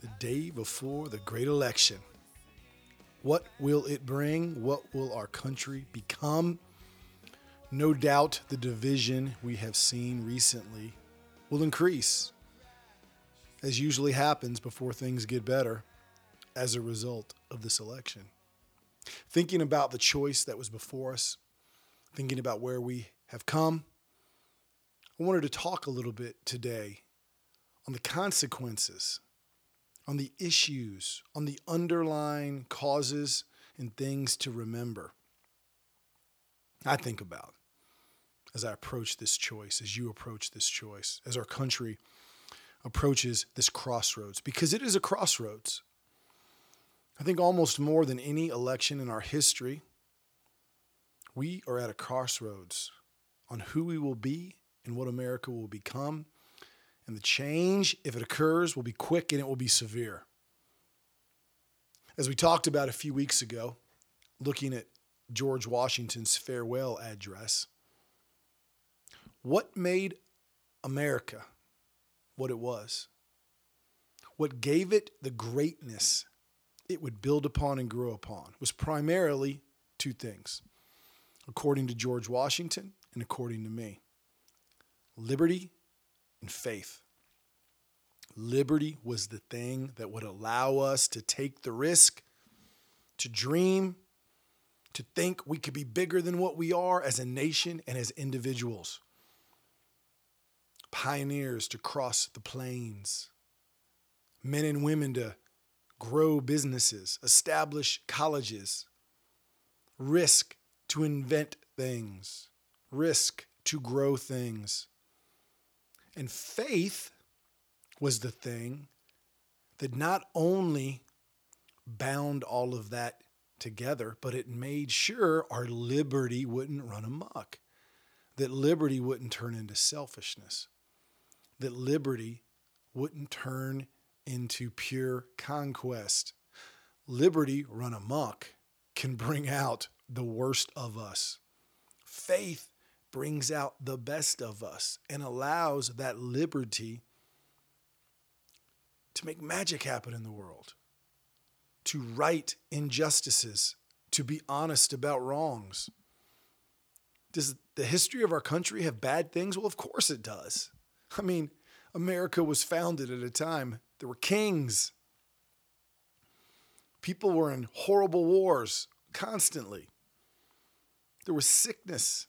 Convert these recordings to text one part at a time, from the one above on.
the day before the great election. What will it bring? What will our country become? No doubt the division we have seen recently will increase, as usually happens before things get better as a result of this election. Thinking about the choice that was before us, thinking about where we have come, I wanted to talk a little bit today on the consequences, on the issues, on the underlying causes and things to remember. I think about as I approach this choice, as you approach this choice, as our country approaches this crossroads, because it is a crossroads. I think almost more than any election in our history, we are at a crossroads on who we will be and what America will become. And the change, if it occurs, will be quick and it will be severe. As we talked about a few weeks ago, looking at George Washington's farewell address, what made America what it was? What gave it the greatness it would build upon and grow upon was primarily two things, according to George Washington and according to me liberty and faith. Liberty was the thing that would allow us to take the risk, to dream, to think we could be bigger than what we are as a nation and as individuals. Pioneers to cross the plains, men and women to grow businesses, establish colleges, risk to invent things, risk to grow things. And faith was the thing that not only bound all of that together, but it made sure our liberty wouldn't run amok, that liberty wouldn't turn into selfishness, that liberty wouldn't turn into pure conquest. Liberty run amok can bring out the worst of us. Faith brings out the best of us and allows that liberty to make magic happen in the world, to right injustices, to be honest about wrongs. Does the history of our country have bad things? Well, of course it does. I mean, America was founded at a time there were kings. People were in horrible wars constantly. There was sickness,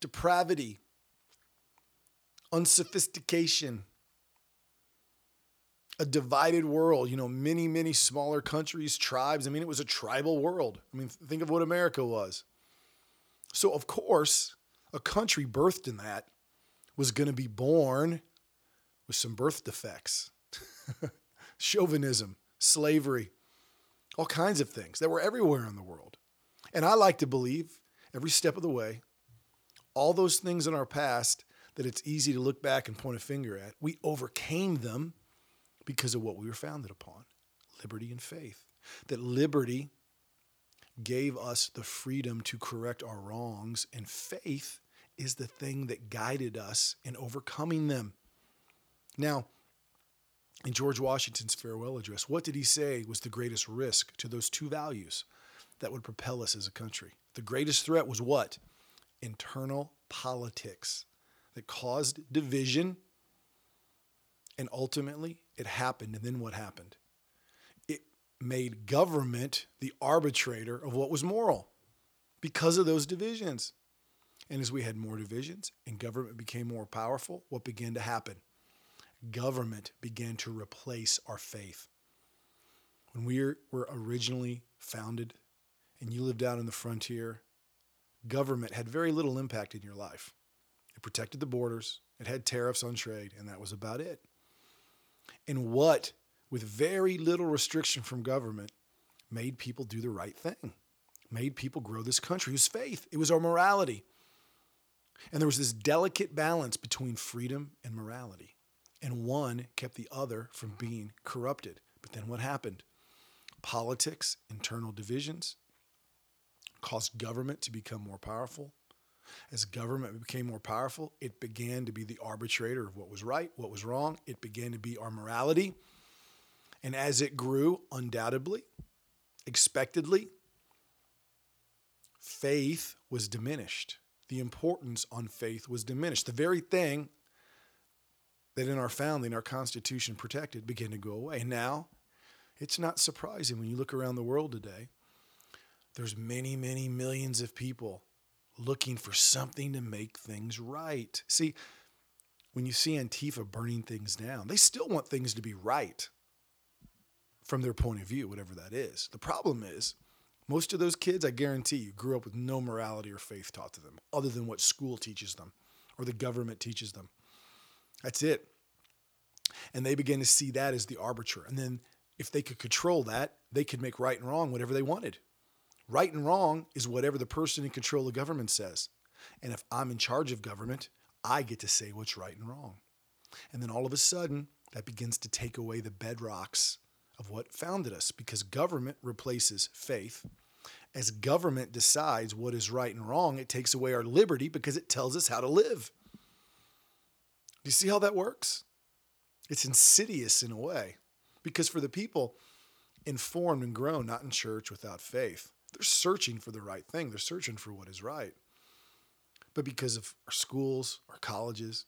depravity, unsophistication, a divided world, you know, many, many smaller countries, tribes. I mean, it was a tribal world. I mean, think of what America was. So, of course, a country birthed in that was going to be born with some birth defects, chauvinism, slavery, all kinds of things that were everywhere in the world. And I like to believe every step of the way, all those things in our past that it's easy to look back and point a finger at, we overcame them because of what we were founded upon liberty and faith. That liberty gave us the freedom to correct our wrongs, and faith is the thing that guided us in overcoming them. Now, in George Washington's farewell address, what did he say was the greatest risk to those two values that would propel us as a country? The greatest threat was what? Internal politics that caused division. And ultimately, it happened. And then what happened? It made government the arbitrator of what was moral because of those divisions. And as we had more divisions and government became more powerful, what began to happen? Government began to replace our faith. When we were originally founded and you lived out in the frontier, government had very little impact in your life. It protected the borders, it had tariffs on trade, and that was about it. And what with very little restriction from government, made people do the right thing, made people grow this country. It was faith, it was our morality. And there was this delicate balance between freedom and morality. And one kept the other from being corrupted. But then what happened? Politics, internal divisions, caused government to become more powerful. As government became more powerful, it began to be the arbitrator of what was right, what was wrong. It began to be our morality. And as it grew, undoubtedly, expectedly, faith was diminished. The importance on faith was diminished. The very thing that in our founding, our Constitution protected, began to go away. Now, it's not surprising when you look around the world today, there's many, many millions of people looking for something to make things right. See, when you see Antifa burning things down, they still want things to be right from their point of view, whatever that is. The problem is, most of those kids, I guarantee you, grew up with no morality or faith taught to them other than what school teaches them or the government teaches them. That's it. And they begin to see that as the arbiter. And then if they could control that, they could make right and wrong whatever they wanted. Right and wrong is whatever the person in control of government says. And if I'm in charge of government, I get to say what's right and wrong. And then all of a sudden, that begins to take away the bedrocks of what founded us because government replaces faith. As government decides what is right and wrong, it takes away our liberty because it tells us how to live. Do you see how that works? It's insidious in a way because for the people informed and grown, not in church without faith, they're searching for the right thing. They're searching for what is right. But because of our schools, our colleges,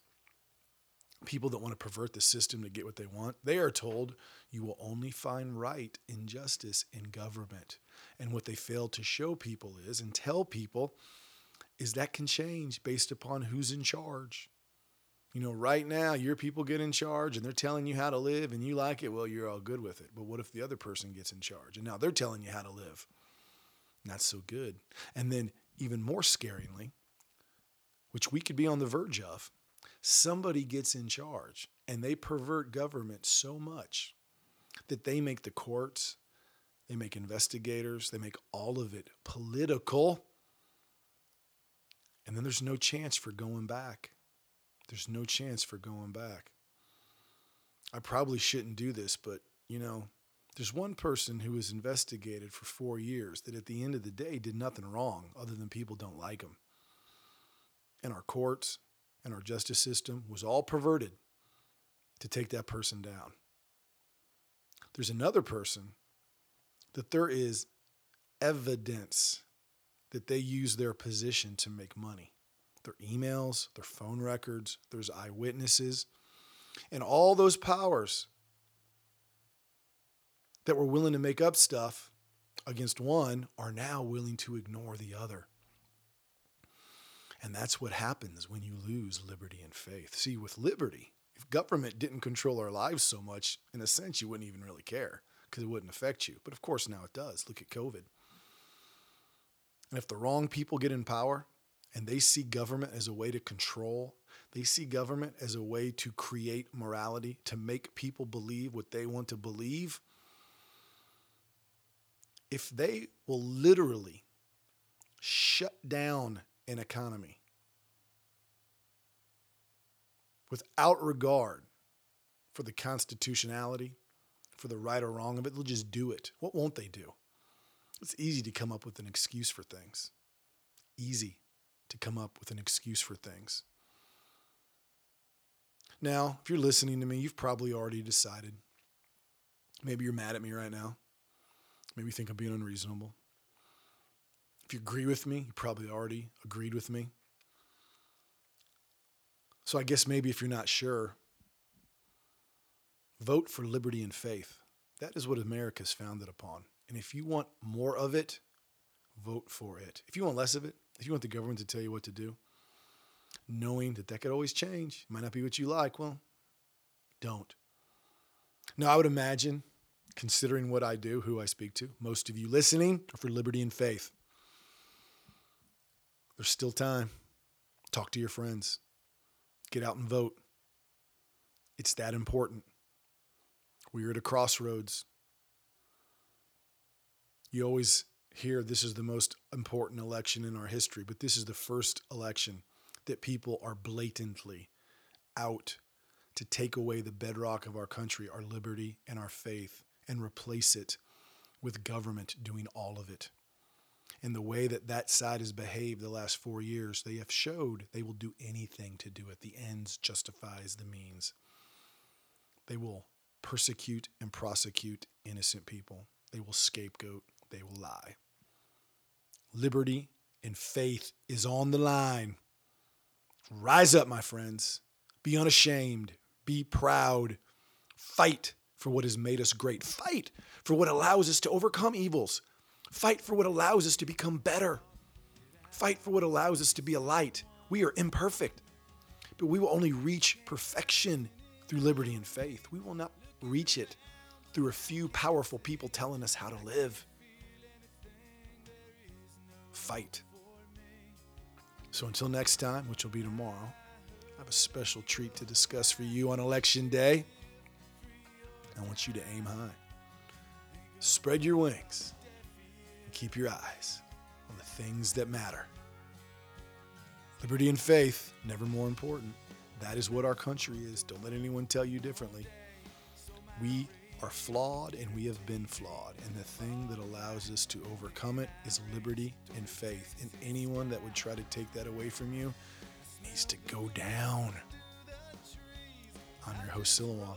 people that want to pervert the system to get what they want, they are told you will only find right injustice in government. And what they fail to show people is and tell people is that can change based upon who's in charge. You know, right now your people get in charge and they're telling you how to live and you like it, well, you're all good with it. But what if the other person gets in charge and now they're telling you how to live? Not so good. And then, even more scaringly, which we could be on the verge of, somebody gets in charge and they pervert government so much that they make the courts, they make investigators, they make all of it political. And then there's no chance for going back. There's no chance for going back. I probably shouldn't do this, but you know, there's one person who was investigated for four years that at the end of the day did nothing wrong other than people don't like him. And our courts and our justice system was all perverted to take that person down. There's another person that there is evidence that they use their position to make money. Their emails, their phone records, there's eyewitnesses, and all those powers that were willing to make up stuff against one are now willing to ignore the other. And that's what happens when you lose liberty and faith. See, with liberty, if government didn't control our lives so much, in a sense, you wouldn't even really care because it wouldn't affect you. But of course, now it does. Look at COVID. And if the wrong people get in power and they see government as a way to control, they see government as a way to create morality, to make people believe what they want to believe, if they will literally shut down an economy without regard for the constitutionality, for the right or wrong of it, they'll just do it. What won't they do? It's easy to come up with an excuse for things. Easy to come up with an excuse for things. Now, if you're listening to me, you've probably already decided. Maybe you're mad at me right now. Maybe think I'm being unreasonable. If you agree with me, you probably already agreed with me. So I guess maybe if you're not sure, vote for liberty and faith. That is what America is founded upon. And if you want more of it, vote for it. If you want less of it, if you want the government to tell you what to do, knowing that that could always change, might not be what you like, well, don't. Now, I would imagine considering what I do, who I speak to, most of you listening are for liberty and faith. There's still time. Talk to your friends. Get out and vote. It's that important. We are at a crossroads. You always hear this is the most important election in our history, but this is the first election that people are blatantly out to take away the bedrock of our country, our liberty and our faith, and replace it with government doing all of it. And the way that that side has behaved the last four years, they have showed they will do anything to do it. The ends justifies the means. They will persecute and prosecute innocent people. They will scapegoat. They will lie. Liberty and faith is on the line. Rise up, my friends. Be unashamed. Be proud. Fight for what has made us great. Fight for what allows us to overcome evils. Fight for what allows us to become better. Fight for what allows us to be a light. We are imperfect, but we will only reach perfection through liberty and faith. We will not reach it through a few powerful people telling us how to live. Fight. So until next time, which will be tomorrow, I have a special treat to discuss for you on election day. I want you to aim high. Spread your wings and keep your eyes on the things that matter. Liberty and faith, never more important. That is what our country is. Don't let anyone tell you differently. We are flawed and we have been flawed. And the thing that allows us to overcome it is liberty and faith. And anyone that would try to take that away from you needs to go down. I'm your host, Silouan.